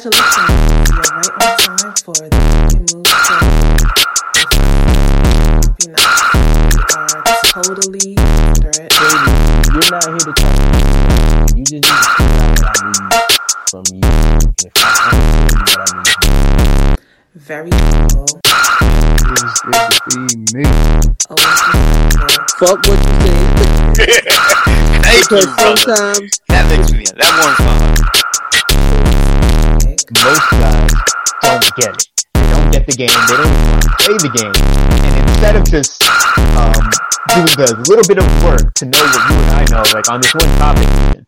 Congratulations, you're right on time for the Making Moves show. Copy now. We are totally considerate. Baby, you're not here to talk to me. You just need to figure out what I need from you. And if I understand you what I need from you, Very humble, This is the theme, me. always respectful, Fuck what you say. Thank you, Because brother. sometimes That makes me that warms my heart. big, most guys don't get it. They don't get the game. They don't to play the game. And instead of just um, doing the little bit of work to know what you and I know, like on this one topic, even,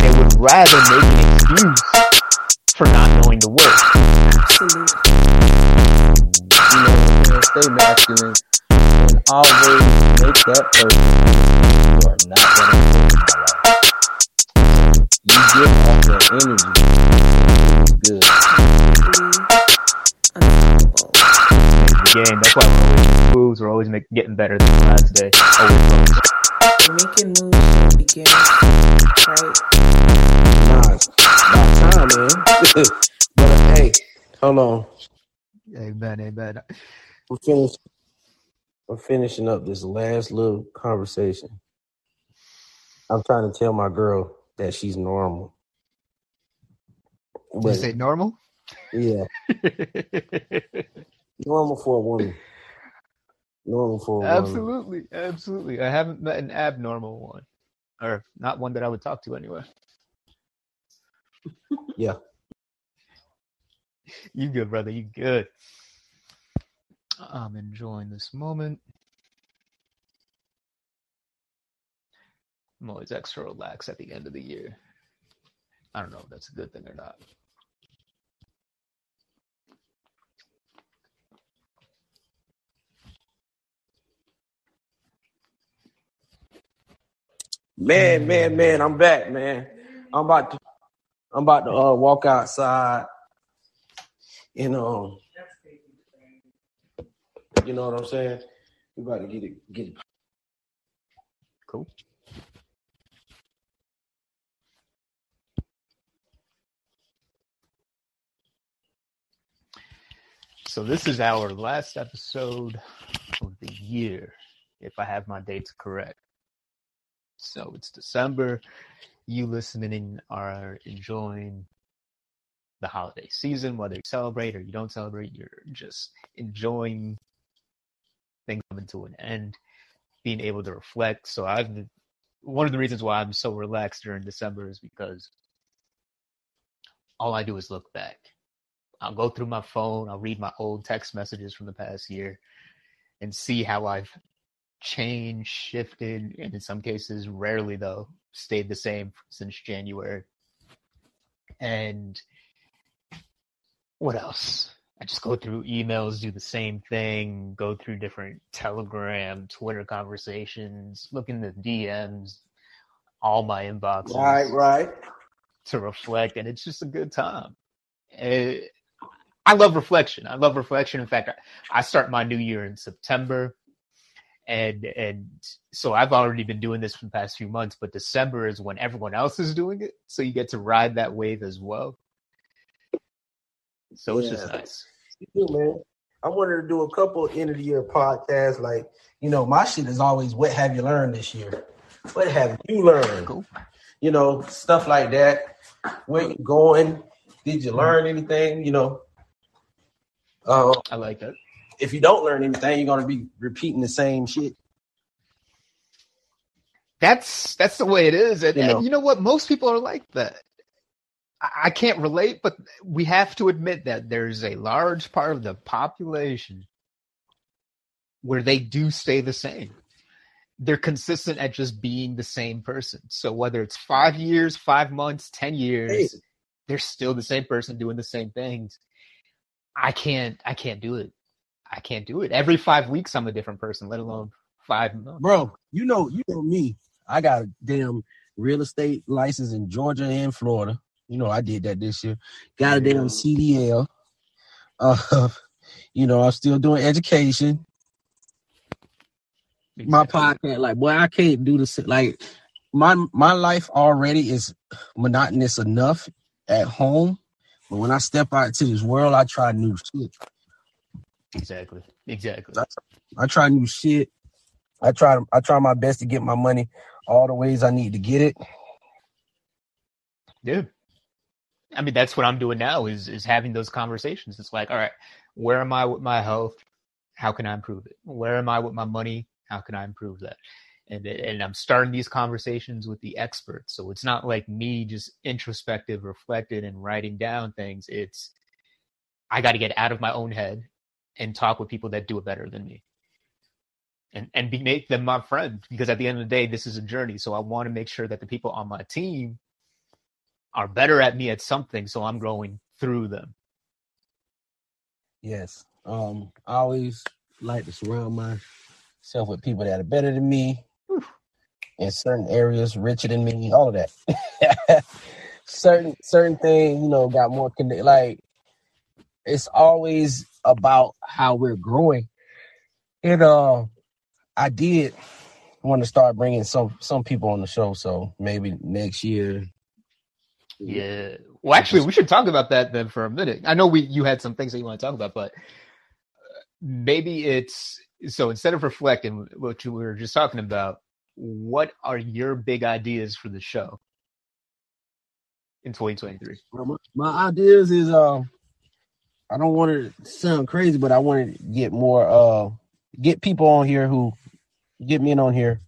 they would rather make an excuse for not knowing the work. You know? Stay masculine and always make that person you are not my life. You give off that energy. It's good. The game. That's why we're always moves. We're always make, getting better than the last day. Always growing. The Making Moves show begins right Nah, it's about time, man. but hey, hold on. Amen. Amen. We're finished. We're finishing up this last little conversation. I'm trying to tell my girl that she's normal. You But say normal? yeah, normal for a woman. Normal for a woman. absolutely. Absolutely. I haven't met an abnormal one. Or not one that I would talk to anyway. Yeah. You good, brother. You good. I'm enjoying this moment. I'm always extra relaxed at the end of the year. I don't know if that's a good thing or not. Man, man, man, I'm back, man. I'm about to I'm about to uh, walk outside and um you know what I'm saying? We about to get it get it Cool. So this is our last episode of the year, if I have my dates correct. So it's December. You listening are enjoying the holiday season, whether you celebrate or you don't celebrate, you're just enjoying things coming to an end, being able to reflect. So I've one of the reasons why I'm so relaxed during December is because all I do is look back. I'll go through my phone, I'll read my old text messages from the past year and see how I've changed, shifted, and in some cases, rarely though, stayed the same since January. And what else? I just go through emails, do the same thing, go through different Telegram, Twitter conversations, look in the DMs, all my inboxes right, right. to reflect, and it's just a good time. Eh, I love reflection. I love reflection. In fact, I I start my new year in September, and and so I've already been doing this for the past few months. But December is when everyone else is doing it, so you get to ride that wave as well. So it's just nice. You do, man. I wanted to do a couple end of the year podcasts. Like, you know, my shit is always what have you learned this year? What have you learned? Cool. You know, stuff like that. Where you going? Did you learn anything? You know. Uh, I like that. If you don't learn anything, you're gonna be repeating the same shit. That's that's the way it is, and You know. know, and you know what? Most people are like that. I, I can't relate, but we have to admit that there's a large part of the population where they do stay the same. They're consistent at just being the same person. So whether it's five years, five months, ten years, Hey. they're still the same person doing the same things. I can't. I can't do it. I can't do it. Every five weeks, I'm a different person. Let alone five months. Bro, you know, you know me. I got a damn real estate license in Georgia and Florida. You know, I did that this year. Got a damn CDL. Uh, you know, I'm still doing education. My podcast, like, boy, I can't do this. Like, my my life already is monotonous enough at home But when I step out to this world, I try new shit. Exactly. Exactly. I try new shit. I try I try my best to get my money all the ways I need to get it. Yeah. I mean, that's what I'm doing now is is having those conversations. It's like, all right, where am I with my health? How can I improve it? Where am I with my money? How can I improve that? And and I'm starting these conversations with the experts. So it's not like me just introspective, reflected, and writing down things. It's I got to get out of my own head and talk with people that do it better than me. And and be, make them my friend because at the end of the day, this is a journey. So I want to make sure that the people on my team are better at me at something, so I'm growing through them. Yes. Um, I always like to surround myself with people that are better than me in certain areas, richer than me, all of that. certain certain things, you know, got more. Like it's always about how we're growing. And uh, I did want to start bringing some some people on the show, so maybe next year. Yeah. Well, actually, we should talk about that then for a minute. I know we you had some things that you want to talk about, but uh, maybe it's so instead of reflecting what you were just talking about, what are your big ideas for the show in 2023? My, my ideas is um, I don't want to sound crazy, but I want to get more uh, get people on here who get men on here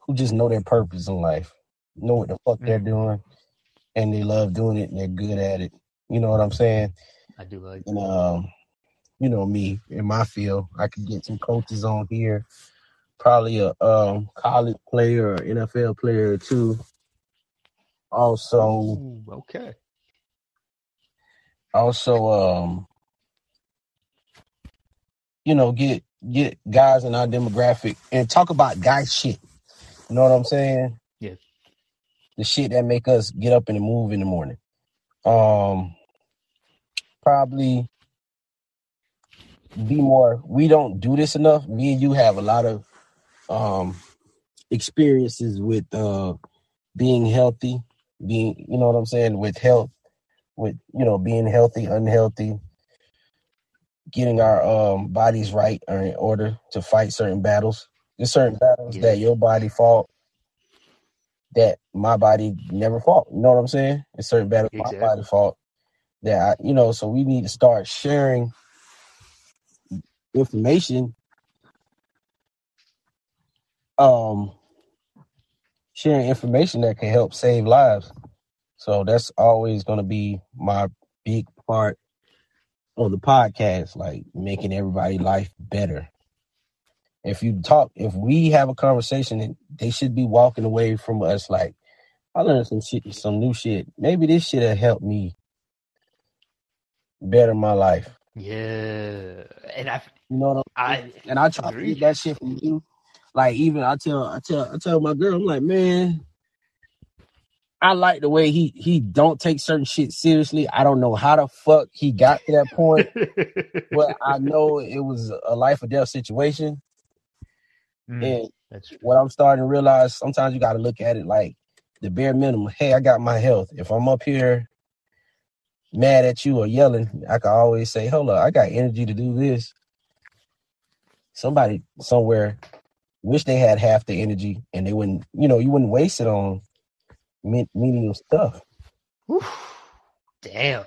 who just know their purpose in life, know what the fuck they're doing, and they love doing it and they're good at it. You know what I'm saying? I do like And um, you know me in my field, I could get some coaches on here, probably a um college player or NFL player or two. Also, Ooh, okay. Also um, you know, get get guys in our demographic and talk about guy shit. You know what I'm saying? Yeah. The shit that make us get up and move in the morning. Um probably be more we don't do this enough. Me and you have a lot of um experiences with uh being healthy, being you know what I'm saying, with health, with you know, being healthy, unhealthy, getting our um bodies right or in order to fight certain battles. There's certain battles Yeah. that your body fought that my body never fought. You know what I'm saying? There's certain battles my Exactly. body fought that I, you know, so we need to start sharing information um sharing information that can help save lives. So that's always going to be my big part on the podcast, like making everybody life better. If you talk, if we have a conversation, they should be walking away from us like, I learned some shit, some new shit. Maybe this shit have helped me better my life. Yeah. And I You know what I'm I and I try to get that shit from you. Like even I tell I tell I tell my girl, I'm like, man, I like the way he he don't take certain shit seriously. I don't know how the fuck he got to that point, but I know it was a life or death situation. Mm, And that's true. what I'm starting to realize, sometimes you got to look at it like the bare minimum. Hey, I got my health. If I'm up here mad at you or yelling, I can always say, hold up, I got energy to do this. Somebody somewhere wish they had half the energy and they wouldn't, you know, you wouldn't waste it on men- meaningless stuff. Whew. Damn.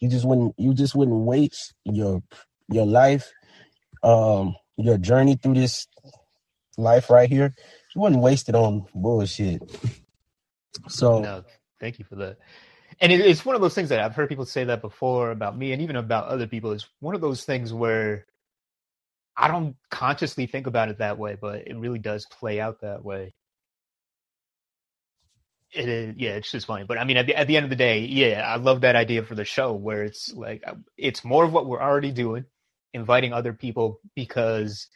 You just wouldn't, you just wouldn't waste your your life, um, your journey through this life right here. You wouldn't waste it on bullshit. So No, thank you for that. And it, it's one of those things that I've heard people say that before about me and even about other people. It's one of those things where I don't consciously think about it that way, but it really does play out that way. It is, yeah, it's just funny. But I mean, at the, at the end of the day, yeah, I love that idea for the show where it's like, uh, it's more of what we're already doing, inviting other people because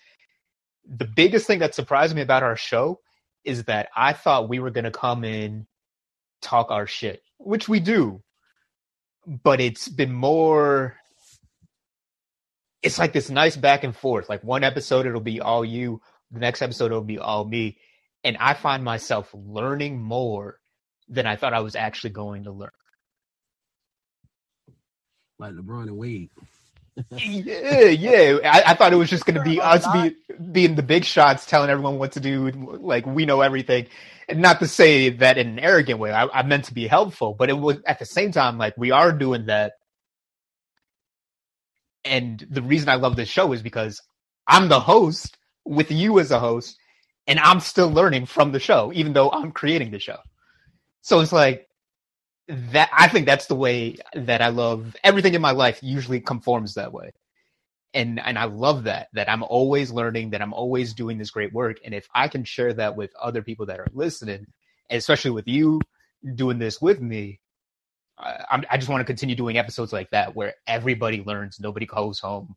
the biggest thing that surprised me about our show is that I thought we were going to come in, talk our shit, which we do, but it's been more. It's like this nice back and forth. Like one episode, it'll be all you. The next episode, it'll be all me. And I find myself learning more than I thought I was actually going to learn. like LeBron and Wade. yeah, yeah. I, I thought it was just going to be us be, being the big shots, telling everyone what to do. Like we know everything, and not to say that in an arrogant way. I, I meant to be helpful, but it was at the same time like we are doing that. And the reason I love this show is because I'm the host with you as a host, and I'm still learning from the show, even though I'm creating the show. So it's like that I think that's the way that I love everything in my life usually conforms that way. And and I love that that I'm always learning that I'm always doing this great work and if I can share that with other people that are listening, especially with you doing this with me, I, I just want to continue doing episodes like that where everybody learns, nobody goes home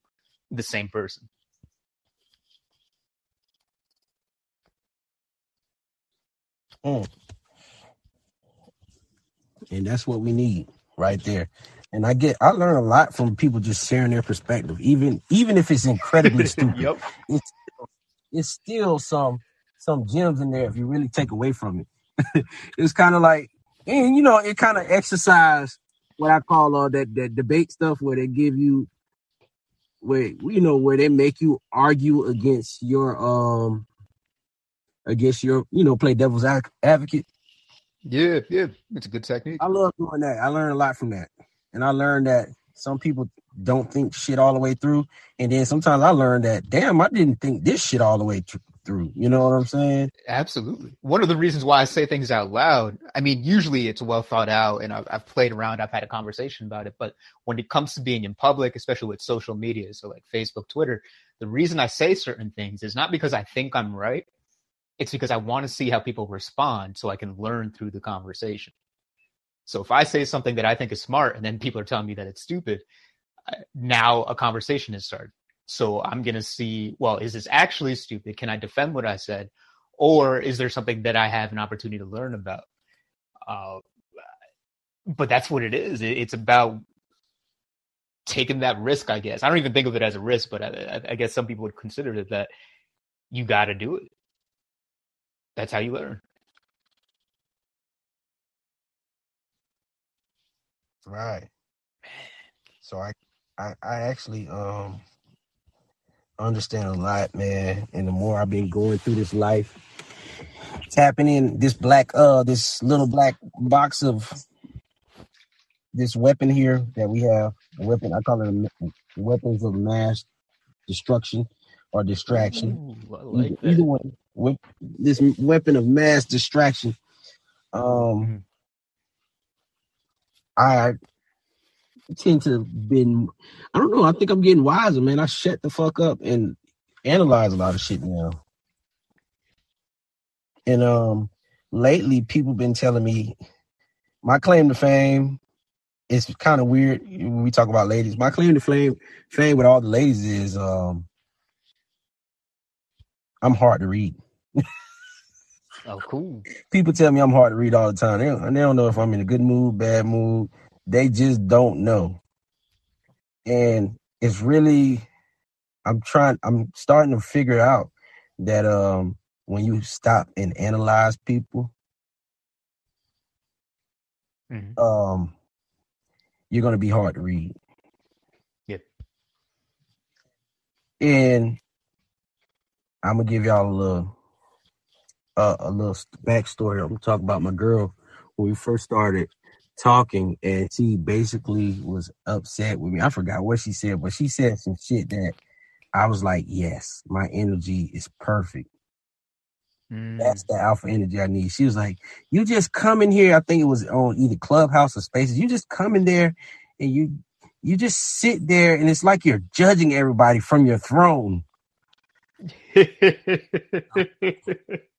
the same person. Mm. And that's what we need right there. And I get I learn a lot from people just sharing their perspective, even even if it's incredibly stupid. yep. It's it's still some some gems in there if you really take away from it. it's kind of like and you know, it kind of exercise what I call uh that that debate stuff where they give you where you know where they make you argue against your um against your you know play devil's advocate Yeah, yeah. It's a good technique. I love doing that. I learned a lot from that. And I learned that some people don't think shit all the way through. And then sometimes I learned that, damn, I didn't think this shit all the way thr- through. You know what I'm saying? Absolutely. One of the reasons why I say things out loud, I mean, usually it's well thought out and I've, I've played around, I've had a conversation about it. But when it comes to being in public, especially with social media, so like Facebook, Twitter, the reason I say certain things is not because I think I'm right. It's because I want to see how people respond so I can learn through the conversation. So if I say something that I think is smart and then people are telling me that it's stupid, now a conversation is started. So I'm going to see, well, is this actually stupid? Can I defend what I said? Or is there something that I have an opportunity to learn about? Uh, but that's what it is. It's about taking that risk, I guess. I don't even think of it as a risk, but I- I guess some people would consider it that you got to do it. That's how you learn. Right. So I, I, I actually um understand a lot, man. And the more I've been going through this life, tapping in this black, uh, this little black box of this weapon here that we have, a weapon. I call it a weapons of mass destruction or distraction. Ooh, I Either, like either one. With this weapon of mass distraction. Um, Mhm. I tend to been I don't know, I think I'm getting wiser, man. I shut the fuck up and analyze a lot of shit now. And um lately people been telling me my claim to fame is kind of weird when we talk about ladies. My claim to fame fame with all the ladies is um I'm hard to read. Oh, cool. People tell me I'm hard to read all the time. They don't, they don't know if I'm in a good mood, bad mood. They just don't know. And it's really, I'm trying, I'm starting to figure out that um when you stop and analyze people, Mhm. um, you're gonna be hard to read. Yep. And I'm gonna give y'all a little, uh, a little backstory. I'm gonna talk about my girl when we first started talking, and she basically was upset with me. I forgot what she said, but she said some shit that I was like, "Yes, my energy is perfect. Mm. That's the alpha energy I need." She was like, "You just come in here. I think it was on either Clubhouse or Spaces. You just come in there, and you." You just sit there and it's like you're judging everybody from your throne.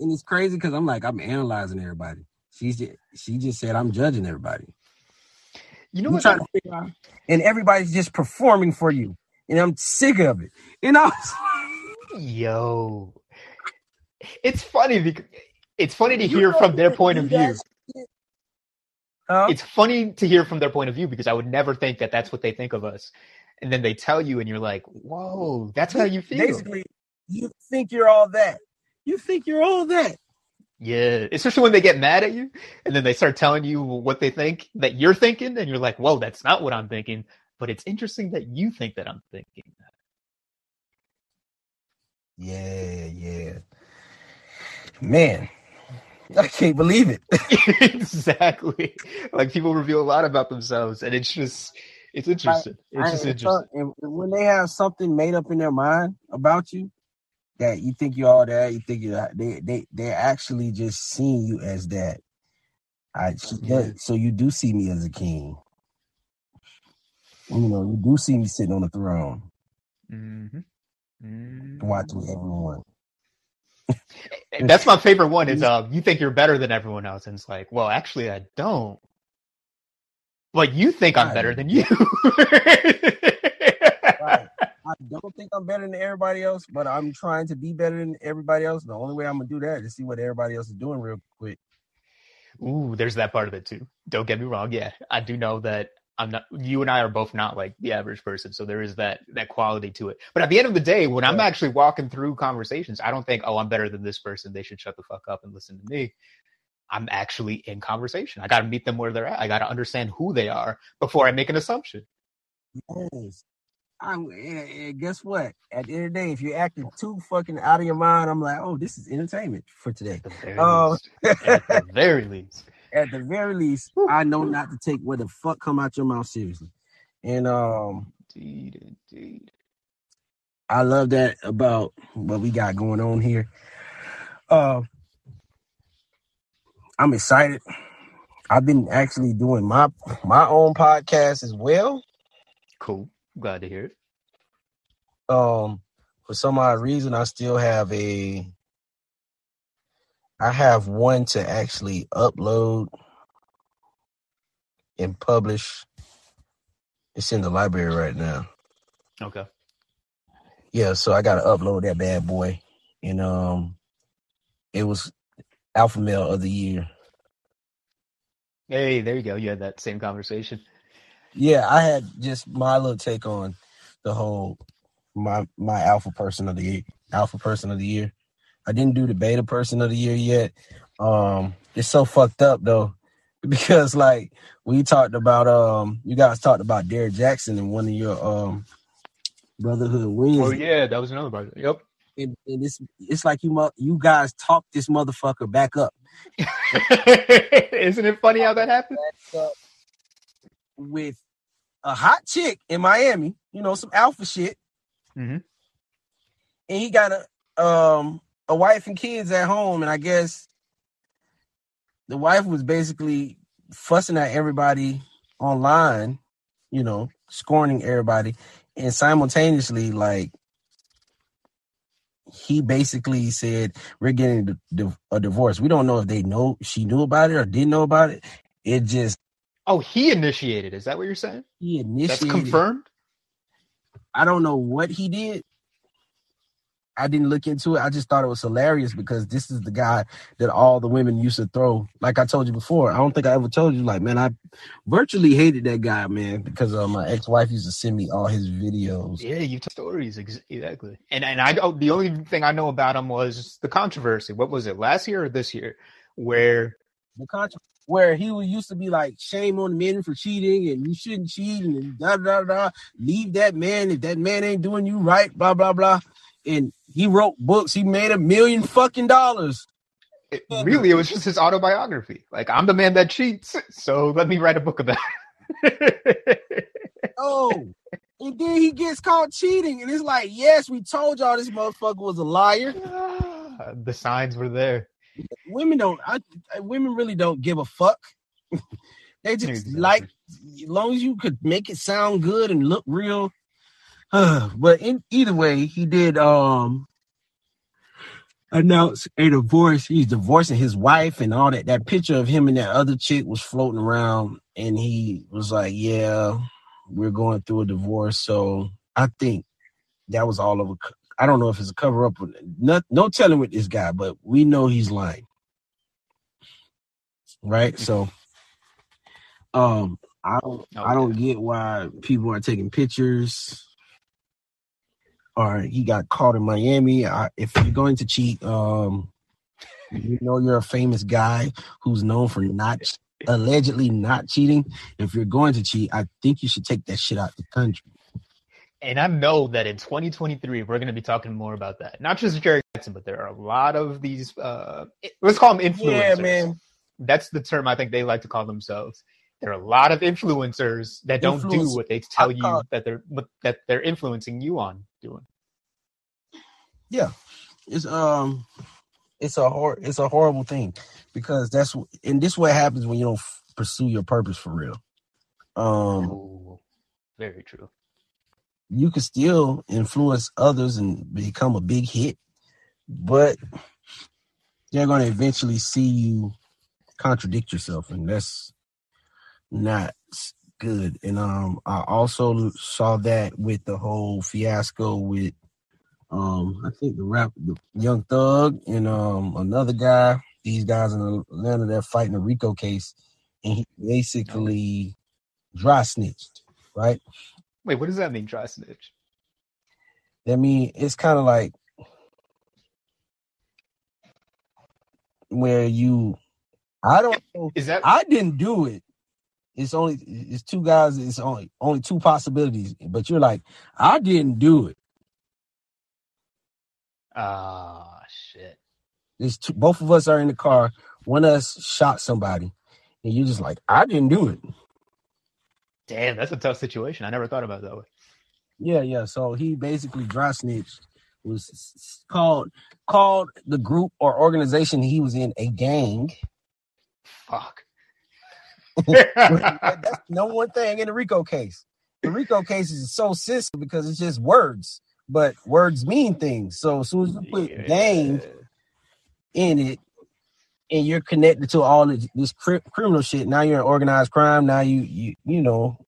And it's crazy because I'm like, I'm analyzing everybody. She's just, she just said I'm judging everybody. you know I'm what? trying to and everybody's just performing for you, and I'm sick of it. And I was, Yo, it's funny because it's funny to hear from their point of view. huh? It's funny to hear from their point of view because I would never think that that's what they think of us, and then they tell you, and you're like, "Whoa, that's how you feel." Basically, you think you're all that. You think you're all that. Yeah, especially when they get mad at you and then they start telling you what they think that you're thinking, and you're like, "Whoa, that's not what I'm thinking." But it's interesting that you think that I'm thinking. Yeah, yeah. Man, I can't believe it. exactly. Like people reveal a lot about themselves, and it's just it's interesting. It's just I- interesting. and when they have something made up in their mind about you that you think you're all that, you think you're they they they're actually just seeing you as that. I Yeah. so you do see me as a king. You know, you do see me sitting on the throne, Mhm. Mhm. watching everyone. That's my favorite one. Is um, you think you're better than everyone else, and it's like, well, actually, I don't. Like you think I'm better than you. Don't think I'm better than everybody else, but I'm trying to be better than everybody else. The only way I'm gonna do that is see what everybody else is doing real quick. Ooh, there's that part of it too. Don't get me wrong. Yeah, I do know that I'm not. You and I are both not like the average person, so there is that that quality to it. But at the end of the day, when I'm actually walking through conversations, I don't think, oh, I'm better than this person. They should shut the fuck up and listen to me. I'm actually in conversation. I got to meet them where they're at. I got to understand who they are before I make an assumption. Yes. I'm, and, and guess what? At the end of the day, if you're acting too fucking out of your mind, I'm like, oh, this is entertainment for today. At the very least. At the very least. At the very least, I know not to take what the fuck come out your mouth seriously. And um, Indeed, indeed. I love that about what we got going on here. Uh, I'm excited. I've been actually doing my my own podcast as well. Cool. Glad to hear it. um for some odd reason i still have a i have one to actually upload and publish it's in the library right now Okay. yeah so i gotta upload that bad boy and um it was alpha male of the year Hey, there you go. You had that same conversation. Yeah i had just my little take on the whole my my alpha person of the year alpha person of the year i didn't do the beta person of the year yet um it's so fucked up though because like we talked about um you guys talked about Derek Jackson in one of your um Brotherhood wins Oh yeah, that was another brother. Yep. and, and it's it's like you mu- you guys talk this motherfucker back up Isn't it funny how that happened? with a hot chick in Miami you know some alpha shit Mhm. and he got a um a wife and kids at home and I guess the wife was basically fussing at everybody online, you know, scorning everybody, and simultaneously, like he basically said, "We're getting a divorce." We don't know if they know she knew about it or didn't know about it. It just Oh, he initiated. Is that what you're saying? he initiated. That's confirmed. I don't know what he did. I didn't look into it. I just thought it was hilarious because this is the guy that all the women used to throw. Like I told you before, I don't think I ever told you. Like, man, I virtually hated that guy, man, because uh, my ex-wife used to send me all his videos. Yeah, you tell stories exactly. And and I don't. The only thing I know about him was the controversy. What was it last year or this year? Where The contra- where he was used to be like, shame on men for cheating, and you shouldn't cheat, and da da da. da. Leave that man if that man ain't doing you right, blah blah blah. And he wrote books. He made a million fucking dollars. it, really it was just his autobiography. Like I'm the man that cheats, so let me write a book about it. Oh, and then he gets caught cheating, and it's like, yes, we told y'all this motherfucker was a liar. the signs were there. Women don't. I, I- women really don't give a fuck. they just Exactly. like, as long as you could make it sound good and look real. but in either way, he did um announce a divorce. He's divorcing his wife and all that. That picture of him and that other chick was floating around, and he was like, "Yeah, we're going through a divorce." So I think that was all of a. I don't know if it's a cover up. or No, no telling with this guy, but we know he's lying, right? So, um, I don't, Oh, I don't get why people are taking pictures. Or he got caught in Miami. I, if you're going to cheat, um, you know you're a famous guy who's known for not allegedly not cheating. If you're going to cheat, I think you should take that shit out of the country. And I know that in 2023, we're going to be talking more about that. Not just Jerry Jackson, but there are a lot of these, uh, let's call them influencers. Yeah, man. That's the term I think they like to call themselves. There are a lot of influencers that don't do what they tell you that they're what, that they're influencing you on doing. Yeah, it's um, it's a hor- it's a horrible thing because that's and this what happens when you don't f- pursue your purpose for real. Um, Ooh, very true. You can still influence others and become a big hit, but they're going to eventually see you contradict yourself, and that's not good. And um, I also saw that with the whole fiasco with um, I think the rap, the Young Thug, and um, another guy. These guys in Atlanta, they're fighting a RICO case, and he basically dry snitched, right? Wait, what does that mean, dry snitch? I mean, it's kind of like where you, I don't know, Is that I didn't do it. It's only it's two guys. It's only only two possibilities. But you're like, I didn't do it. ah shit? There's two, both of us are in the car. One of us shot somebody, and you're just like, I didn't do it. Damn, that's a tough situation. I never thought about it that way. Yeah, yeah. So he basically dry snitched. Was called called the group or organization he was in a gang. Fuck. That's the number one thing in the RICO case. The RICO case is so sensitive because it's just words, but words mean things. So as soon as you put gang in it, and you're connected to all of this cri- criminal shit, now you're in organized crime. Now you you you know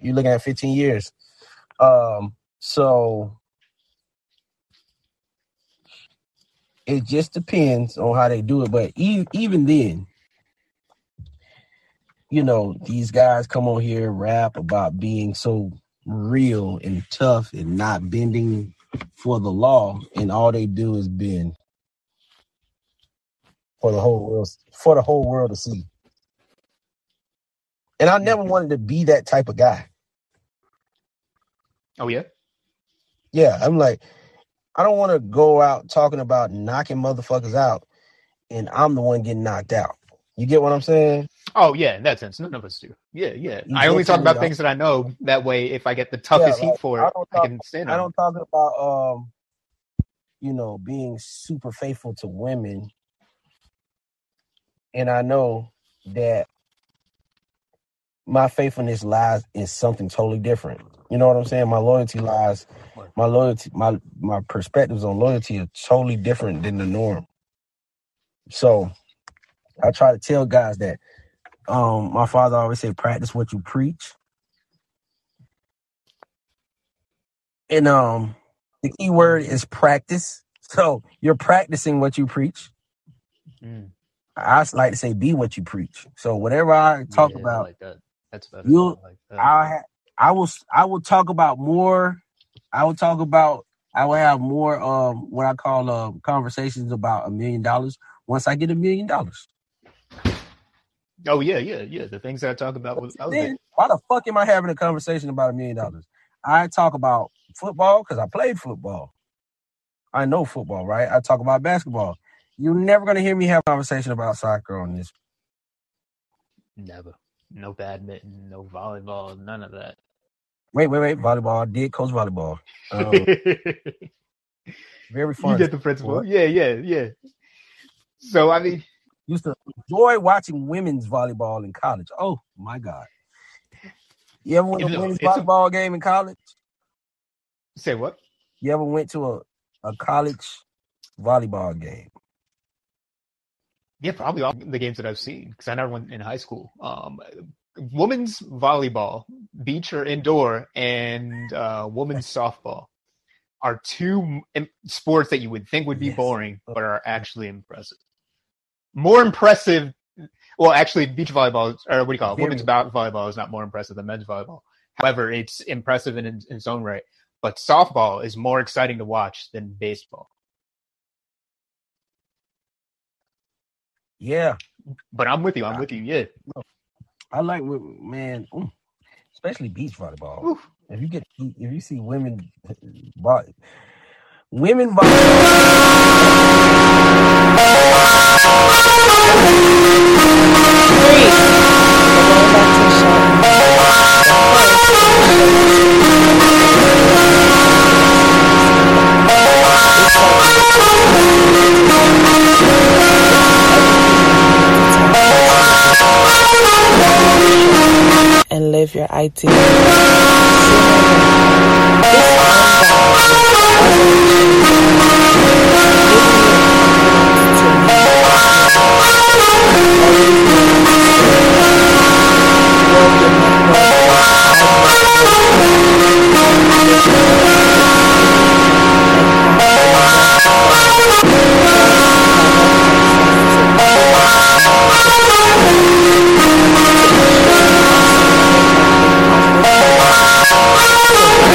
you're looking at 15 years. Um, so it just depends on how they do it. But e- even then, you know, these guys come on here rap about being so real and tough and not bending for the law, and all they do is bend for the whole world for the whole world to see. And I never wanted to be that type of guy. Oh yeah. Yeah, I'm like, I don't want to go out talking about knocking motherfuckers out, and I'm the one getting knocked out. You get what I'm saying? Oh yeah, in that sense, none of us do. Yeah, yeah. You I only talk about things that I know. That way, if I get the toughest like, heat for it, don't I can stand I don't talk about um, you know, being super faithful to women, and I know that my faithfulness lies in something totally different. You know what I'm saying? My loyalty lies, my loyalty, my my perspectives on loyalty are totally different than the norm. So, I try to tell guys that. Um, my father always said, "Practice what you preach." And um, the key word is practice. So you're practicing what you preach. Mm, I s- like to say, be what you preach. So whatever I talk yeah, I about, like that. That's better. You'll- I like that. I I will s- I will talk about more. I will talk about. I will have more um what I call uh, conversations about a million dollars once I get a million dollars. oh yeah, yeah, yeah. The things that I talk about with other Then why the fuck am I having a conversation about a million dollars? I talk about football because I played football. I know football, right? I talk about basketball. You're never gonna hear me have a conversation about soccer on this. never. No badminton, no volleyball, none of that. Wait, wait, wait. Volleyball. I did coach volleyball. Um, very fun. You get the principle. Yeah, yeah, yeah. So I mean, Used to enjoy watching women's volleyball in college. Oh my god! You ever went to a women's it's a- volleyball game in college? say what? You ever went to a, a college volleyball game? Yeah, probably all the games that I've seen because I never went in high school. Um, women's volleyball, beach or indoor, and uh, women's softball are two sports that you would think would be Yes. boring, but are actually impressive. More impressive. Well, actually, beach volleyball, or what do you call it? Very- Women's vo- volleyball is not more impressive than men's volleyball. However, it's impressive in, in its own right. But softball is more exciting to watch than baseball. Yeah, But I'm with you. I'm with you. Yeah. I like wo- man, ooh, especially beach volleyball. Oof. If you get if you see women, vo- women volleyball. We're going back to the show. And live your ideal.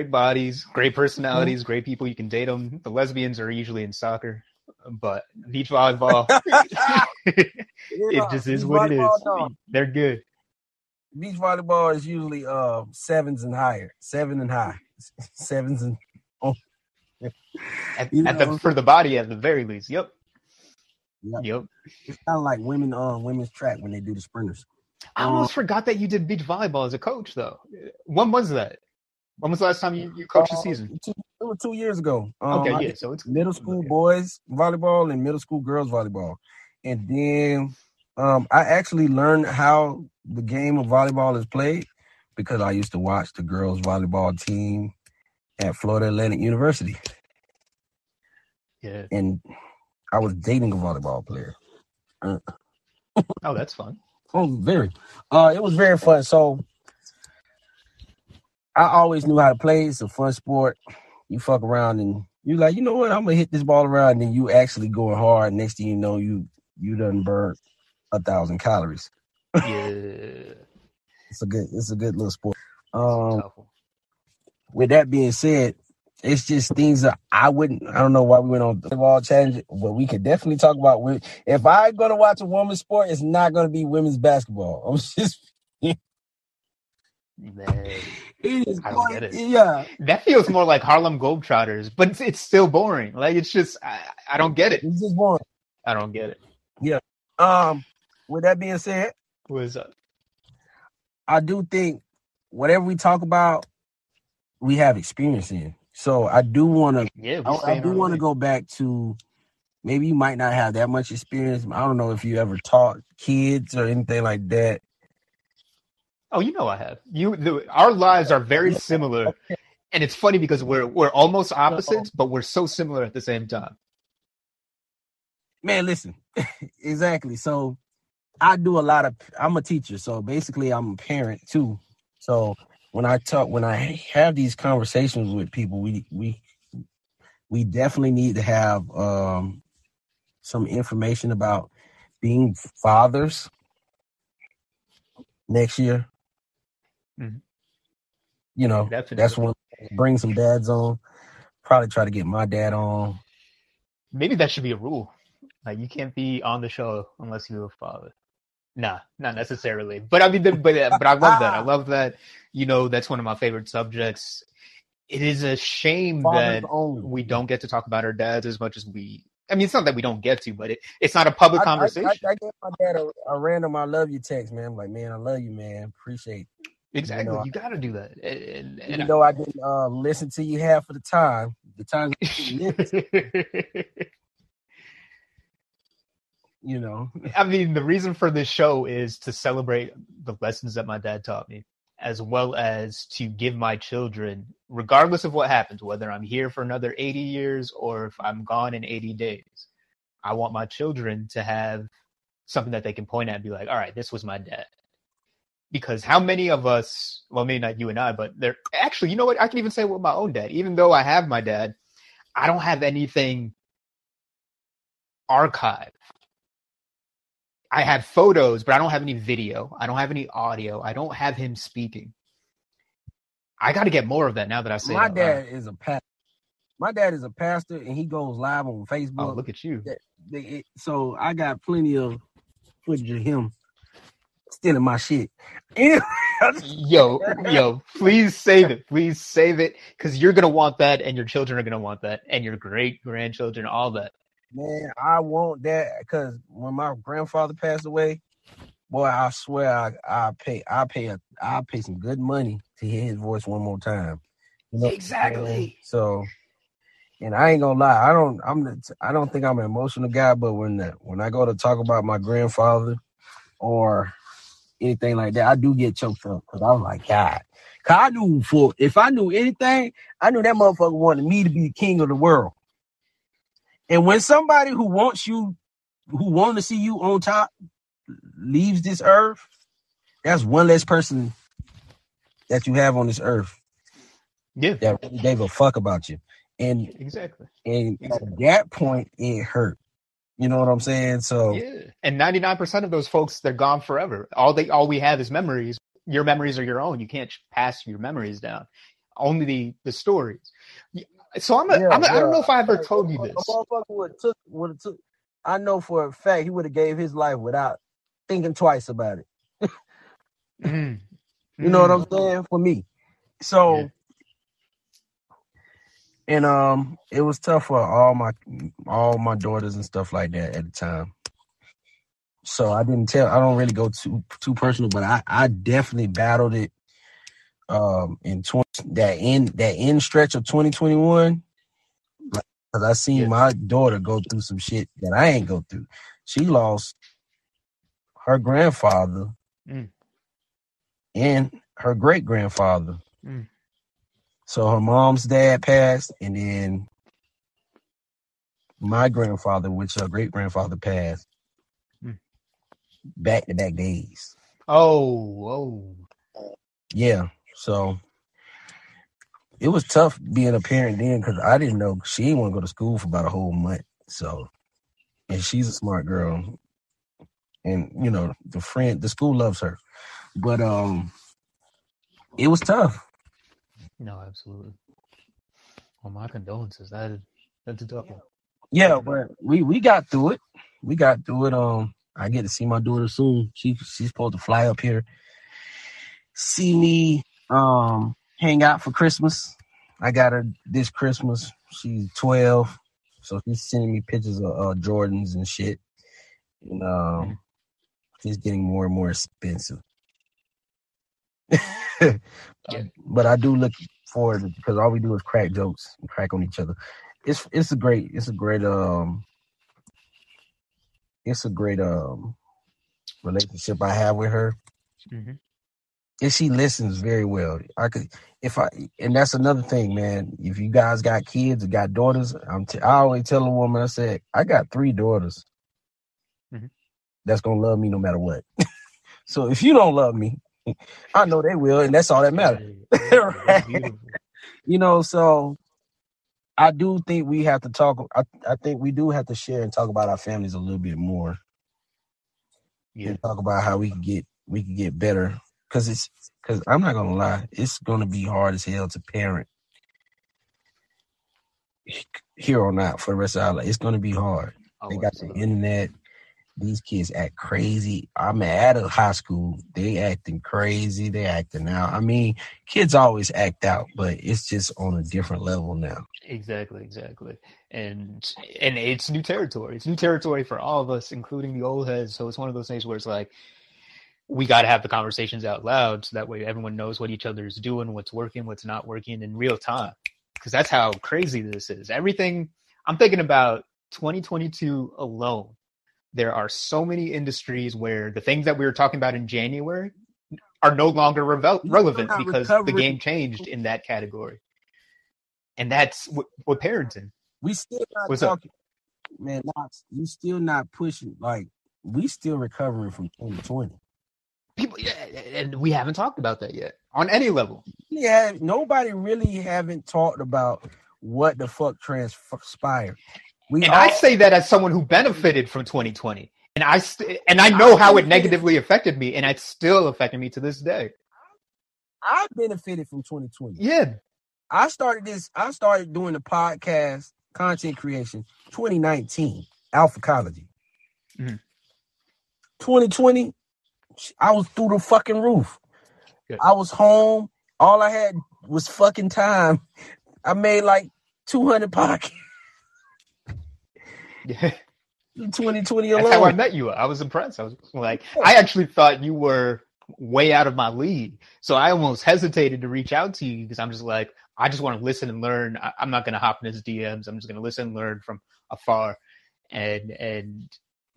Great bodies, great personalities, mm-hmm. great people. You can date them. The lesbians are usually in soccer, but beach volleyball, it just is what it is. They're good. Beach volleyball is usually uh sevens and higher, seven and high, sevens and At, You at the, for the body, at the very least. Yep. Yep. Yep. it's kind of like women on women's track when they do the sprinters. I almost uh, forgot that you did beach volleyball as a coach, though. When was that? When was the last time you, you coached a Uh, season? Two, it was two years ago. Um, Okay, yeah. So it's middle school boys volleyball and middle school girls volleyball, and then um, I actually learned how the game of volleyball is played because I used to watch the girls volleyball team at Florida Atlantic University, Yeah. and I was dating a volleyball player. Oh, that's fun. Oh, very. Uh, it was very fun. So I always knew how to play. It's a fun sport. You fuck around and you like, you know what? I'm gonna hit this ball around. And then you actually going hard. Next thing you know, you you done burnt a thousand calories. Yeah. It's a good. It's a good little sport. Um, with that being said, it's just things that I wouldn't. I don't know why we went on the ball challenge, but we could definitely talk about. If I'm gonna watch a women's sport, it's not gonna be women's basketball. I'm just. Man, It is I don't get it. Yeah, that feels more like Harlem Globetrotters, but it's, it's still boring. Like it's just I, I don't get it. it's just boring. I don't get it. Yeah. Um, with that being said, what's uh, I do think whatever we talk about, we have experience in. So I do want to. yeah, I, I do want to go back to. Maybe you might not have that much experience. I don't know if you ever taught kids or anything like that. Oh, you know I have. You, the, our lives are very similar, and it's funny because we're we're almost opposites, but we're so similar at the same time. Man, listen, exactly. So I do a lot of. I'm a teacher, so basically I'm a parent too. So when I talk, when I have these conversations with people, we we we definitely need to have um, some information about being fathers next year. Mhm. You know, Definitely. that's when bring some dads on. Probably try to get my dad on. Maybe that should be a rule. Like you can't be on the show unless you're a father. Nah, not necessarily. But I mean, but but I love that. I love that. You know, that's one of my favorite subjects. It is a shame Fathers that only. we don't get to talk about our dads as much as we. I mean, it's not that we don't get to, but it, it's not a public I- I- conversation. I, I, gave my dad a, a random "I love you" text, man. I'm like, man, I love you, man. Appreciate. Exactly, know, you got to do that. And, and, Even though I didn't uh, listen to you half of the time, the you listen, you know, I mean, the reason for this show is to celebrate the lessons that my dad taught me, as well as to give my children, regardless of what happens, whether I'm here for another 80 years or if I'm gone in 80 days, I want my children to have something that they can point at and be like, all right, this was my dad. Because how many of us, well, maybe not you and I, but there actually, you know what? I can even say with my own dad, even though I have my dad, I don't have anything archived. I have photos, but I don't have any video. I don't have any audio. I don't have him speaking. I got to get more of that now that I say My dad loud. is a pastor. My dad is a pastor, and he goes live on oh, Facebook. Oh, look at you. So I got plenty of footage of him stealing my shit. Anyway, Yo, yo, please save it. Please save it because you're going to want that and your children are going to want that and your great grandchildren, all that. man, I want that because when my grandfather passed away, boy, I swear I I pay I pay a I pay some good money to hear his voice one more time. You know what I'm saying? Exactly. So, and I ain't gonna lie, I don't I'm the, I don't think I'm an emotional guy, but when the, when I go to talk about my grandfather or anything like that, I do get choked up because I'm like, God, cause I knew for if I knew anything, I knew that motherfucker wanted me to be the king of the world. And when somebody who wants you, who want to see you on top, leaves this earth, that's one less person that you have on this earth Yeah, that really gave a fuck about you. And exactly. and at that point, it hurt. You know what I'm saying? So Yeah. And 99% of those folks, they're gone forever. All they, all we have is memories. Your memories are your own. You can't pass your memories down. Only the, the stories. So I'm, a, Yeah, I'm a, I don't know if I ever told you this. Motherfucker would took would took. I know for a fact he would have gave his life without thinking twice about it. Mm. You know what Mm. I'm saying? For me. So Yeah. And um it was tough for all my all my daughters and stuff like that at the time. So I didn't tell I don't really go too too personal, but I, I definitely battled it um in 20 that end that end stretch of 2021 because I seen Yeah. my daughter go through some shit that I ain't go through. She lost her grandfather Mm. and her great grandfather. Mm. So her mom's dad passed, and then my grandfather, which her great grandfather passed, Mm. back to back days. Oh, oh. Yeah, so it was tough being a parent then because I didn't know she didn't want to go to school for about a whole month. So, and she's a smart girl, and you know the friend, the school loves her, but um, it was tough. No, absolutely. Well, my condolences. That that's a tough one. Yeah, but we we got through it. We got through it. Um, I get to see my daughter soon. She she's supposed to fly up here, see me, um, hang out for Christmas. I got her this Christmas. She's twelve, so she's sending me pictures of uh, Jordans and shit. And um, she's getting more and more expensive. Yeah. But I do look forward because all we do is crack jokes and crack on each other. It's it's a great it's a great um it's a great um relationship I have with her. hmm And she listens very well. I could if I and that's another thing, man. If you guys got kids or got daughters, I'm t- I always tell a woman I said I got three daughters Mhm. that's gonna love me no matter what. so if you don't love me, I know they will, and that's all that matters. Right. You know so i do think we have to talk I, I think we do have to share and talk about our families a little bit more. Yeah. and talk about how we can get we can get better. Because it's because i'm not gonna lie it's gonna be hard as hell to parent here on out for the rest of our life it's gonna be hard. Oh, they got the internet these kids act crazy i'm at a high school they acting crazy they acting out i mean kids always act out but it's just on a different level now Exactly, exactly. And and it's new territory. It's new territory for all of us, including the old heads. So it's one of those things where it's like we got to have the conversations out loud so that way everyone knows what each other is doing, what's working, what's not working in real time. Because that's how crazy this is. Everything I'm thinking about 2022 alone. There are so many industries where the things that we were talking about in January are no longer revel- relevant because the game changed in that category. And that's what, what parenting. we still not What's up? talking man Knox, you still not pushing like we still recovering from 2020 People, yeah, and we haven't talked about that yet on any level. Yeah, nobody really haven't talked about what the fuck transpired. We And all, I say that as someone who benefited from 2020, and I st- and I know how it negatively affected me, and it's still affecting me to this day. I benefited from 2020. Yeah, I started this. I started doing the podcast content creation 2019 Alphacology. Mhm. 2020, I was through the fucking roof. Good. I was home. All I had was fucking time. I made like 200 podcasts yeah. in 2020 That's how I met you. I was impressed. I was like, I actually thought you were way out of my league, so I almost hesitated to reach out to you because I'm just like, I just want to listen and learn. I, I'm not going to hop in his DMs. I'm just going to listen and learn from afar, and and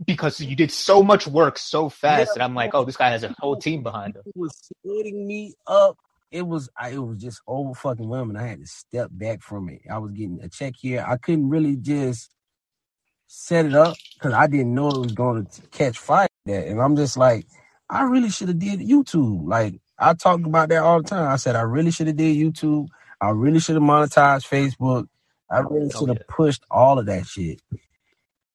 because you did so much work so fast, Yeah. and I'm like, oh, this guy has a whole team behind him. It was splitting me up. It was I, it was just over fucking women. I had to step back from it. I was getting a check here. I couldn't really just set it up because I didn't know it was going to catch fire. That and I'm just like, I really should have did YouTube. Like I talk about that all the time. I said I really should have did YouTube. I really should have monetized Facebook. I really should have pushed all of that shit.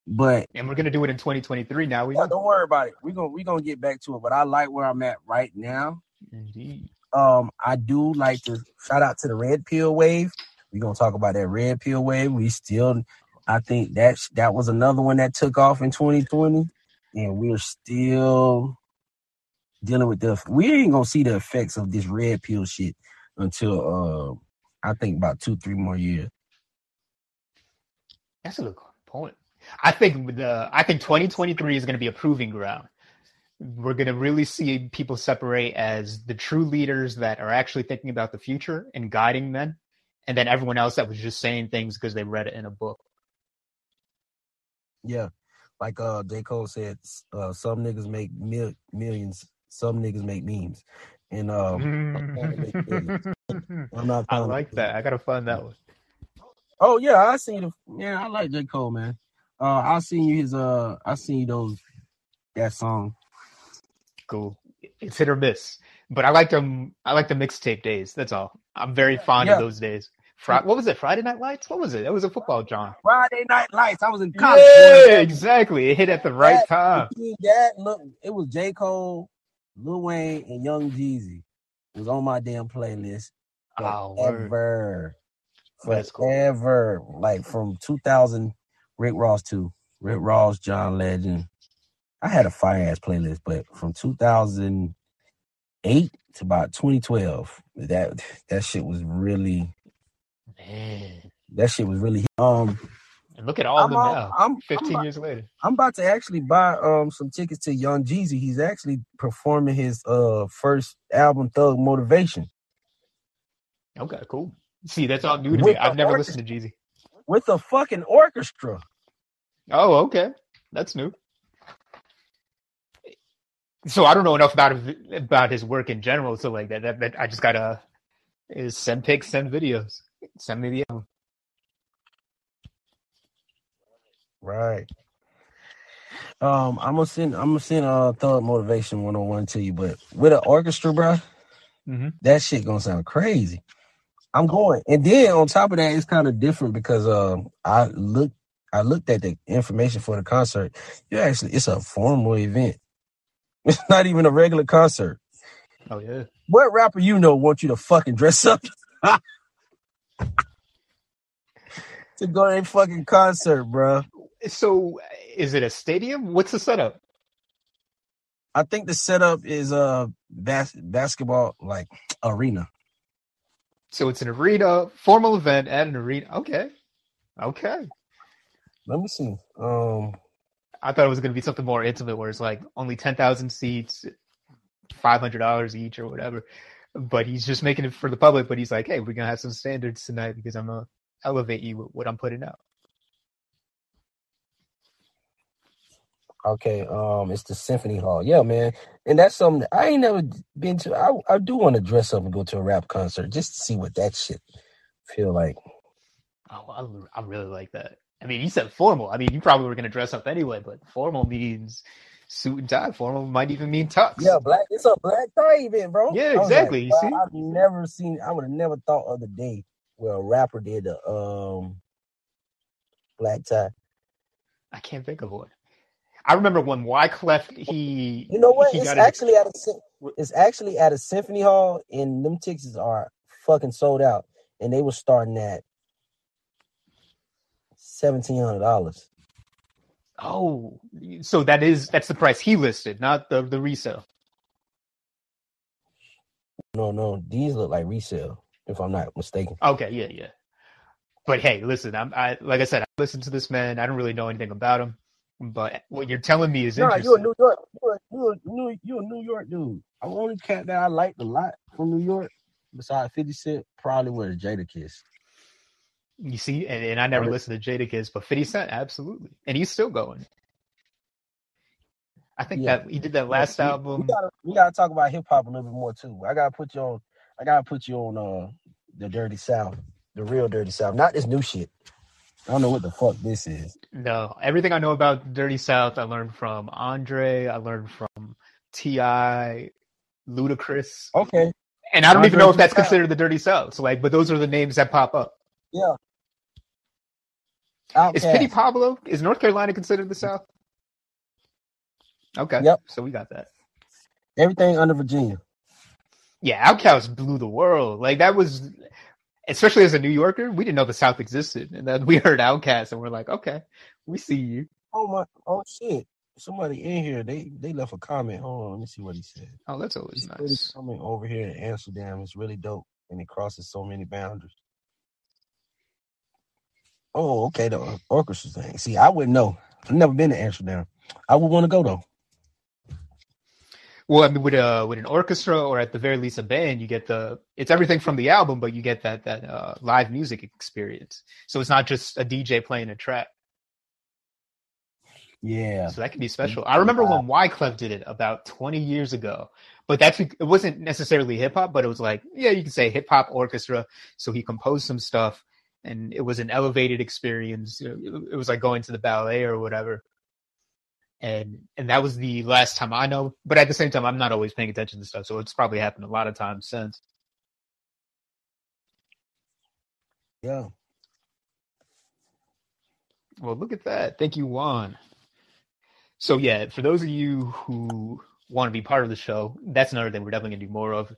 But And we're gonna do it in 2023 now. We yeah, don't worry about it. We're gonna we're gonna get back to it. But I like where I'm at right now. Indeed. um I do like to shout out to the red pill wave. We're gonna talk about that red pill wave. We still I think that that was another one that took off in 2020, and we're still dealing with the we ain't gonna see the effects of this red pill shit until uh I think about two, three more years. That's a good point. I think the I think 2023 is going to be a proving ground. We're going to really see people separate as the true leaders that are actually thinking about the future and guiding men, and then everyone else that was just saying things because they read it in a book. Yeah. Like uh J. Cole said, uh some niggas make mil- millions, some niggas make memes. And um I'm not I like that. I gotta find that one. Oh yeah, I seen the yeah, I like J. Cole, man. Uh I seen you his uh I seen you those that song. Cool. It's hit or miss, but I like them. I like the mixtape days. That's all. I'm very fond Yeah. of those days. Fri- what was it? Friday Night Lights? What was it? It was a football John. Friday Night Lights. I was in college. Yeah, exactly. It hit at the right That- time. That look, it was J. Cole, Lil Wayne, and Young Jeezy. It was on my damn playlist. Oh, word. Forever. Cool. Forever. Like from 2000, Rick Ross to Rick Ross, John Legend. I had a fire ass playlist, but from 2008 to about 2012, that that shit was really Man. that shit was really um And look at all of I'm them all- now. I'm- I'm 15 about- years later. I'm about to actually buy um some tickets to Young Jeezy. He's actually performing his uh first album, Thug Motivation, Okay, cool. See, that's all new to With me. I've never orchestra. listened to Jeezy. with a fucking orchestra. Oh, okay. That's new. So I don't know enough about his- about his work in general. So like that, that, that I just gotta is send pics, send videos, send me the album. Right. Um, I'm gonna send I'm gonna send uh Thug Motivation 101 to you, but with an orchestra, bro, Mhm. that shit gonna sound crazy. I'm going, and then on top of that, it's kind of different because um I looked I looked at the information for the concert. You actually it's a formal event. It's not even a regular concert. Oh yeah. What rapper you know want you to fucking dress up to go to a fucking concert, bro? So is it a stadium? What's the setup? I think the setup is a bas- basketball like arena. So it's an arena, formal event at an arena. Okay, okay. Let me see. Um, I thought it was going to be something more intimate, where it's like only ten thousand seats, five hundred dollars each or whatever. But he's just making it for the public. But he's like, hey, we're gonna have some standards tonight because I'm gonna elevate you with what I'm putting out. okay. Um, it's the Symphony Hall. Yeah, man. And that's something that I ain't never been to. I I do want to dress up and go to a rap concert just to see what that shit feel like. Oh, I, I really like that. I mean, you said formal. I mean, you probably were gonna dress up anyway, but formal means suit and tie formal might even mean tux. Yeah, black. It's a black tie event, bro. Yeah, I was exactly, you wow, see? I've never seen. I would have never thought of the day where a rapper did a um black tie. I can't think of one. I remember when Wyclef he You know what? It's actually at a it's actually at a symphony hall, and them tickets are fucking sold out, and they were starting at seventeen hundred dollars. Oh, so that is that's the price he listed, not the the resale. No, no, these look like resale, if I'm not mistaken. Okay, yeah, yeah. But hey, listen, I'm I like I said, I listened to this man. I don't really know anything about him, but what you're telling me is No, interesting. You're a New York, you a, you a New, you're a New York dude. I'm only cat that I liked a lot from New York, besides Fifty Cent, probably was Jadakiss. You see, and, and I never Right. listened to Jadakiss, but 50 Cent, absolutely. And he's still going. I think Yeah. that he did that last we, We album. gotta, we gotta talk about hip hop a little bit more too. I gotta put you on. I gotta put you on uh the Dirty South, the real Dirty South, not this new shit. I don't know what the fuck this is. No, everything I know about Dirty South, I learned from Andre. I learned from T.I., Ludacris, Okay, and I don't even know if that's 3000. considered the Dirty South. So, like, but those are the names that pop up. yeah. Is Outkast. Pity Pablo? Is North Carolina considered the South? Okay, Yep. So we got that. Everything under Virginia. Yeah, Outkast blew the world. Like that was, especially as a New Yorker, we didn't know the South existed, and then we heard Outkast, and we're like, okay, we see you. Oh my! Oh shit! Somebody in here. They they left a comment. Hold on. Let me see what he said. Oh, that's always really nice. coming over here in Amsterdam is really dope, and it crosses so many boundaries. Oh, okay, the orchestra thing. See, I wouldn't know. I've never been to Amsterdam. I would want to go though. Well, I mean, with a with an orchestra or at the very least a band, you get the it's everything from the album, but you get that that uh, live music experience. So it's not just a DJ playing a track. Yeah. So that can be special. I remember when Wyclef did it about 20 years ago, but that's it wasn't necessarily hip hop, but it was like yeah, you can say hip hop orchestra. So he composed some stuff, and it was an elevated experience. It was like going to the ballet or whatever. And and that was the last time I know. But at the same time, I'm not always paying attention to stuff, so it's probably happened a lot of times since. Yeah. Well, look at that. Thank you, Juan. So yeah, for those of you who want to be part of the show, that's another thing we're definitely gonna do more of.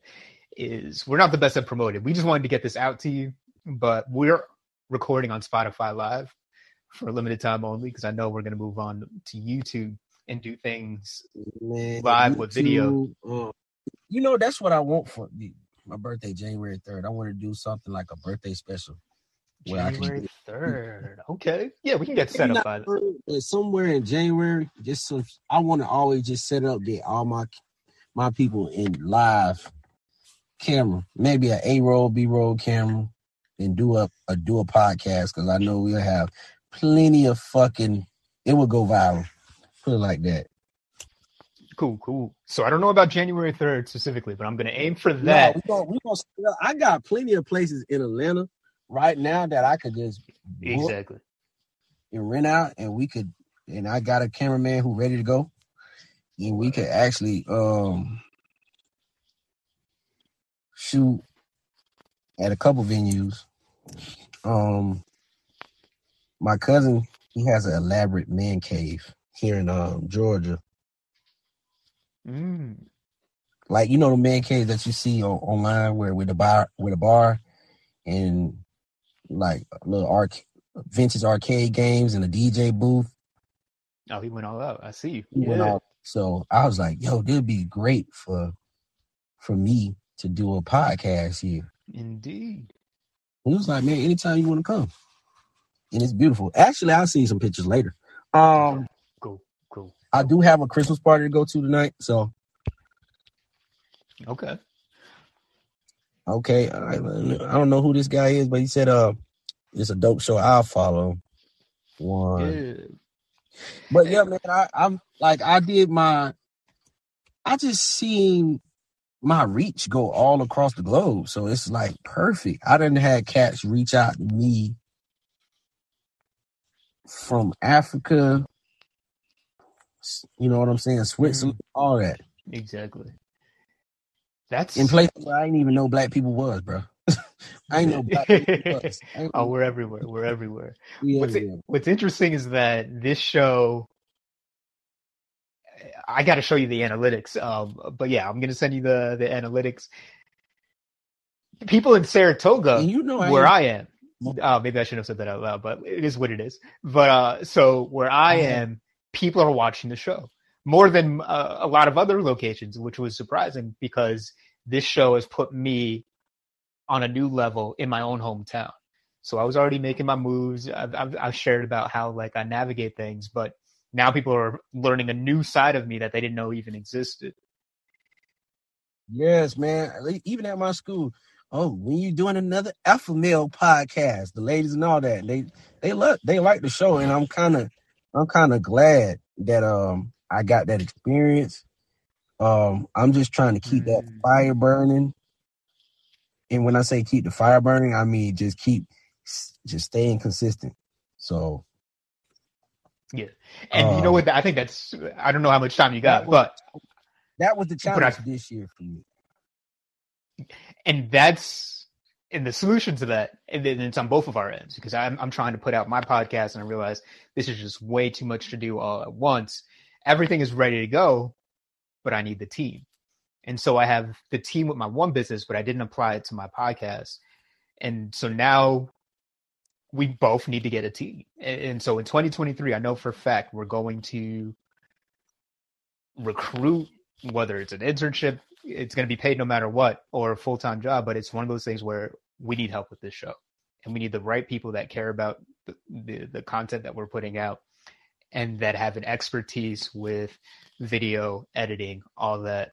Is we're not the best at promoting. We just wanted to get this out to you, but we're recording on Spotify Live for a limited time only because I know we're gonna move on to YouTube and do things. Man, Live with video. Uh, you know, that's what I want for the, my birthday, January 3rd. I want to do something like a birthday special. Where I can January do- third. Okay, yeah, we can get set up by then. early, but somewhere in January, just so I want to always just set up get all my my people in live camera, maybe a A roll, B roll camera, and do a, a do a podcast because I know we'll have plenty of fucking. It would go viral. Put it like that. Cool, cool. So I don't know about January third specifically, but I'm gonna aim for No, that. we gonna, we gonna, I got plenty of places in Atlanta right now that I could just Exactly. and rent out, and we could. And I got a cameraman who ready to go, and we could actually um shoot at a couple venues. Um, my cousin he has an elaborate man cave here in um Georgia. Mm. like you know the man cave that you see on, online where with the bar with a bar and like a little arc vintage arcade games and a DJ booth. Oh, he went all out. I see. He Yeah. all- So I was like, yo, that'd be great for for me to do a podcast here. Indeed. He was like, man, anytime you want to come. And it's beautiful. Actually, I'll see some pictures later. Um, Cool. Cool. I do have a Christmas party to go to tonight. So Okay. okay, I, I don't know who this guy is, but he said uh it's a dope show. I'll follow. One. Yeah. But yeah, man, I, I'm like I did my I just seen my reach go all across the globe. So it's like perfect. I didn't have cats reach out to me from Africa You know what I'm saying? Switzerland, all that. Exactly. That's In places where I didn't even know black people was, bro. I ain't know black people was. Oh, we're everywhere. We're everywhere. we What's, everywhere. what's interesting is that this show, I got to show you the analytics. Um, but yeah, I'm gonna send you the the analytics. People in Saratoga, And you know I where ain't- I am, uh, maybe I shouldn't have said that out loud, but it is what it is. But uh, so where I Uh-huh. am, people are watching the show more than uh, a lot of other locations, which was surprising because this show has put me on a new level in my own hometown. So I was already making my moves. I've, I've, I've shared about how like I navigate things, but now people are learning a new side of me that they didn't know even existed. Yes, man. Even at my school. Oh, when you doing another alpha male podcast, the ladies and all that, they they love they like the show, and I'm kind of I'm kind of glad that um I got that experience. Um, I'm just trying to keep that Mm. fire burning, and when I say keep the fire burning, I mean just keep just staying consistent. So Yeah, And you know Um, what? I think that's I don't know how much time you got, that was- but that was the But I- challenge this year for me. And that's and the solution to that and it's on both of our ends because I'm I'm trying to put out my podcast and I realize this is just way too much to do all at once. Everything is ready to go, but I need the team. And so I have the team with my one business, but I didn't apply it to my podcast. And so now we both need to get a team. And, and so in 2023, I know for a fact we're going to recruit, whether it's an internship, it's going to be paid no matter what, or a full time job. But it's one of those things where we need help with this show, and we need the right people that care about the, the, the content that we're putting out, and that have an expertise with video editing, all that,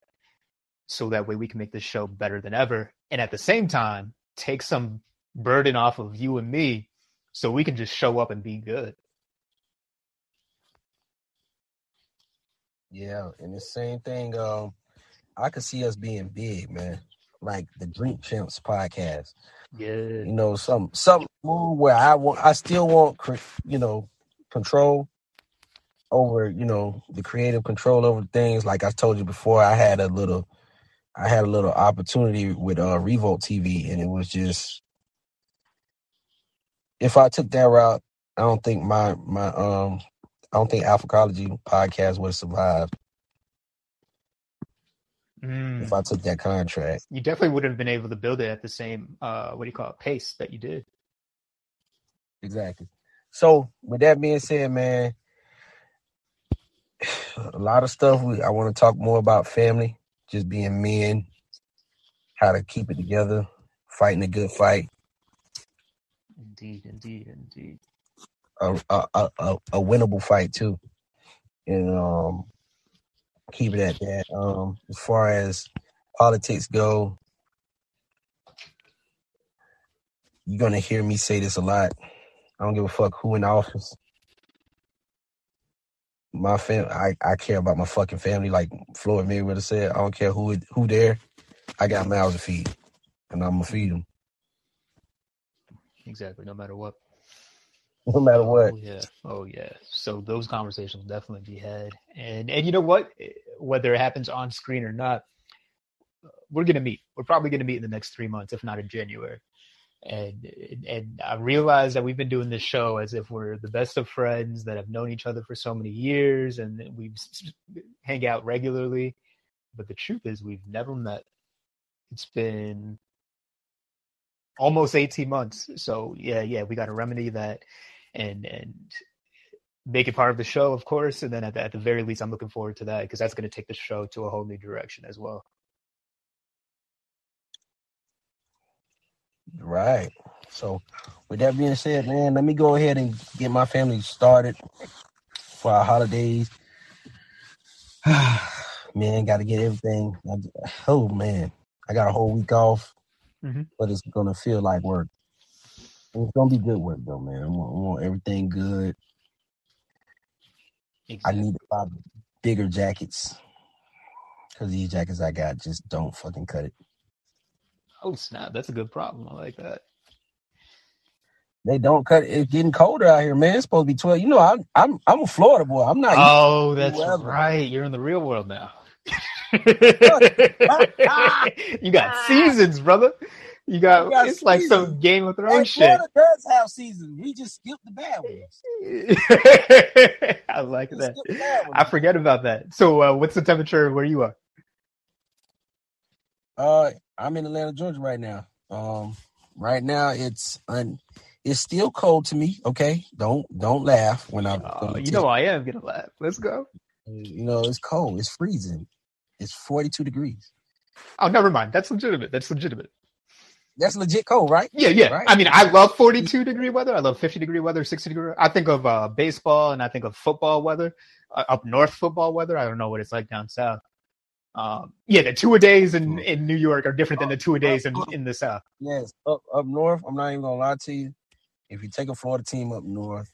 so that way we can make this show better than ever, and at the same time take some burden off of you and me, so we can just show up and be good. Yeah, and the same thing. Um, I could see us being big, man. Like the Drink Champs podcast. Yeah. You know, some some move where I want, I still want, you know, control over, you know, the creative control over things. Like I told you before, I had a little, I had a little opportunity with uh Revolt TV, and it was just, if I took that route, I don't think my my um, I don't think Alphacology podcast would have survived Mm. if I took that contract. you definitely wouldn't have been able to build it at the same uh what do you call it pace that you did Exactly. So with that being said, man, a lot of stuff we I want to talk more about family, just being men, how to keep it together, fighting a good fight, indeed indeed indeed a a a, a, winnable fight too, and um, keep it at that. Um, as far as politics go, you're gonna hear me say this a lot. I don't give a fuck who in office. My fam, I, I care about my fucking family. Like Floyd Mayweather said, I don't care who who there. I got mouths to feed, and I'm gonna feed them exactly no matter what no matter what. oh yeah. Oh yeah. So those conversations definitely be had. And and you know what? Eh, whether it happens on screen or not we're gonna meet. We're probably gonna meet in the next three months if not in january. And and i realize that we've been doing this show as if we're the best of friends that have known each other for so many years and we hang out regularly. But the truth is we've never met. It's been almost 18 months. So yeah yeah we got to remedy that and and make it part of the show of course and then at the, at the very least i'm looking forward to that because that's going to take the show to a whole new direction as well Right. So, with that being said, man, let me go ahead and get my family started for our holidays. man, got to get everything. Oh man, I got a whole week off, Mhm. but it's gonna feel like work. It's gonna be good work though, man. I want, I want everything good. I exactly. need to buy bigger jackets because these jackets I got just don't fucking cut it. oh snap that's a good problem i like that They don't cut. It's getting colder out here, man. It's supposed to be twelve. You know, I'm I'm I'm a Florida boy. I'm not. Oh, that's Whoever. right. You're in the real world now. you got ah. seasons, brother. You got, We got it's like some. Game of Thrones shit. Florida does have seasons. We just skip the bad ones. I like We that. skip the bad ones. I forget about that. So, uh, what's the temperature where you are? Uh, I'm in Atlanta, Georgia right now. Um, right now it's un, it's still cold to me. Okay, don't don't laugh when I'm. You know I am gonna laugh. Let's go. you know it's cold. It's freezing. It's 42 degrees. Oh, never mind. That's legitimate. That's legitimate. That's legit cold, right? Yeah, yeah. Right. I mean, I love 42 degree weather. I love 50 degree weather, 60 degree. I think of uh, baseball and I think of football weather, uh, up north football weather. I don't know what it's like down south. Um, yeah, the two a days in, in New York are different than the two a days in, in the south. Yes, up up north. I'm not even gonna lie to you. If you take a Florida team up north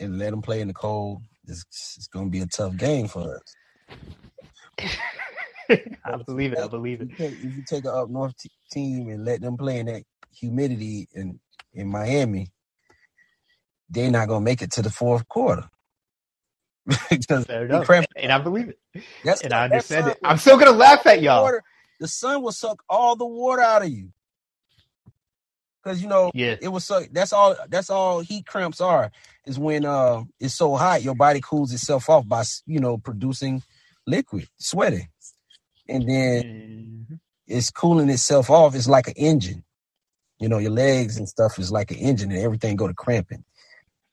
and let them play in the cold, it's, it's gonna be a tough game for us. I believe it. I believe it. If you take, if you take an up north t- team and let them play in that humidity in in Miami, they're not gonna make it to the fourth quarter. because Fair they enough. cramp- And I believe it. that's And I understand it. I'm still gonna laugh at y'all. water- The sun will suck all the water out of you. Cause you know Yeah. it was so that's all that's all heat cramps are is when uh it's so hot your body cools itself off by you know producing liquid sweating and then Mhm. it's cooling itself off. It's like an engine. You know your legs and stuff is like an engine and everything go to cramping.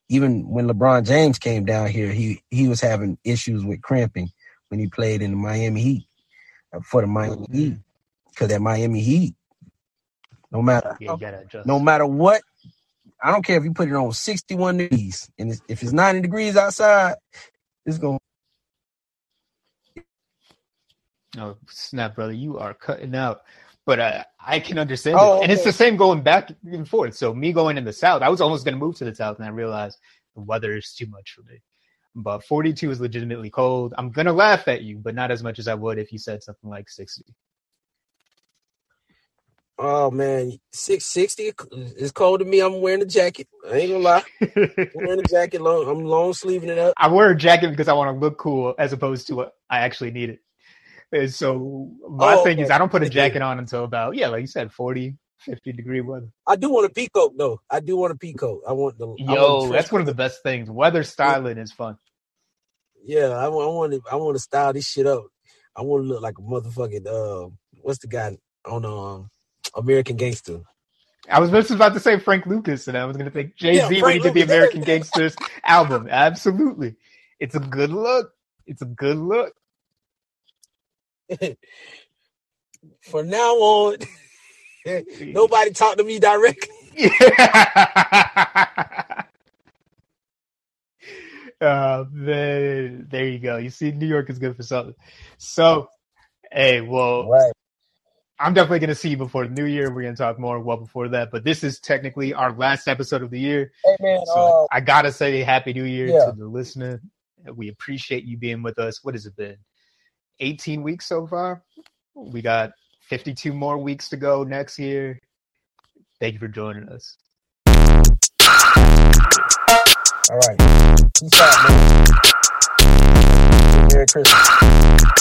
Even when LeBron James came down here he he was having issues with cramping when he played in the Miami Heat uh, for the Miami Heat because that Miami Heat no matter Yeah, no matter what, I don't care if you put it on 61 degrees and it's, if it's 90 degrees outside, it's going Oh snap, brother! You are cutting out, but uh, I can understand Oh, it, and it's the same going back and forth. So me going in the south, I was almost going to move to the south, and I realized the weather is too much for me. But 42 is legitimately cold. I'm gonna laugh at you, but not as much as I would if you said something like 60. Oh man, 660 is cold to me. I'm wearing a jacket. I ain't gonna lie. I'm wearing a jacket. Long, I'm long sleeving it up. I wear a jacket because I want to look cool, as opposed to what I actually need it. And so my Oh, thing is. I don't put a jacket on until about yeah, like you said, 40, 50 degree weather. I do want a peacoat though. I do want a peacoat. I want the I want Yo, the that's one of the best things. Weather styling is fun. Yeah, I want. I want to. I want to style this shit up. I want to look like a motherfucking. Uh, what's the guy on um American Gangster? I was just about to say Frank Lucas, and I was going to think Jay Z Yeah, when he did the American Gangsters album. Absolutely, it's a good look. It's a good look. From now on, nobody talk to me directly. Yeah. uh, man, there you go. You see, New York is good for something. So, hey, well, Right. I'm definitely going to see you before the new year. We're going to talk more well before that, but this is technically our last episode of the year. Hey man. So Uh, I gotta say Happy New Year yeah. to the listener. We appreciate you being with us. What has it been? 18 weeks so far. We got 52 more weeks to go next year. Thank you for joining us. all right. Peace out, man. Merry Christmas.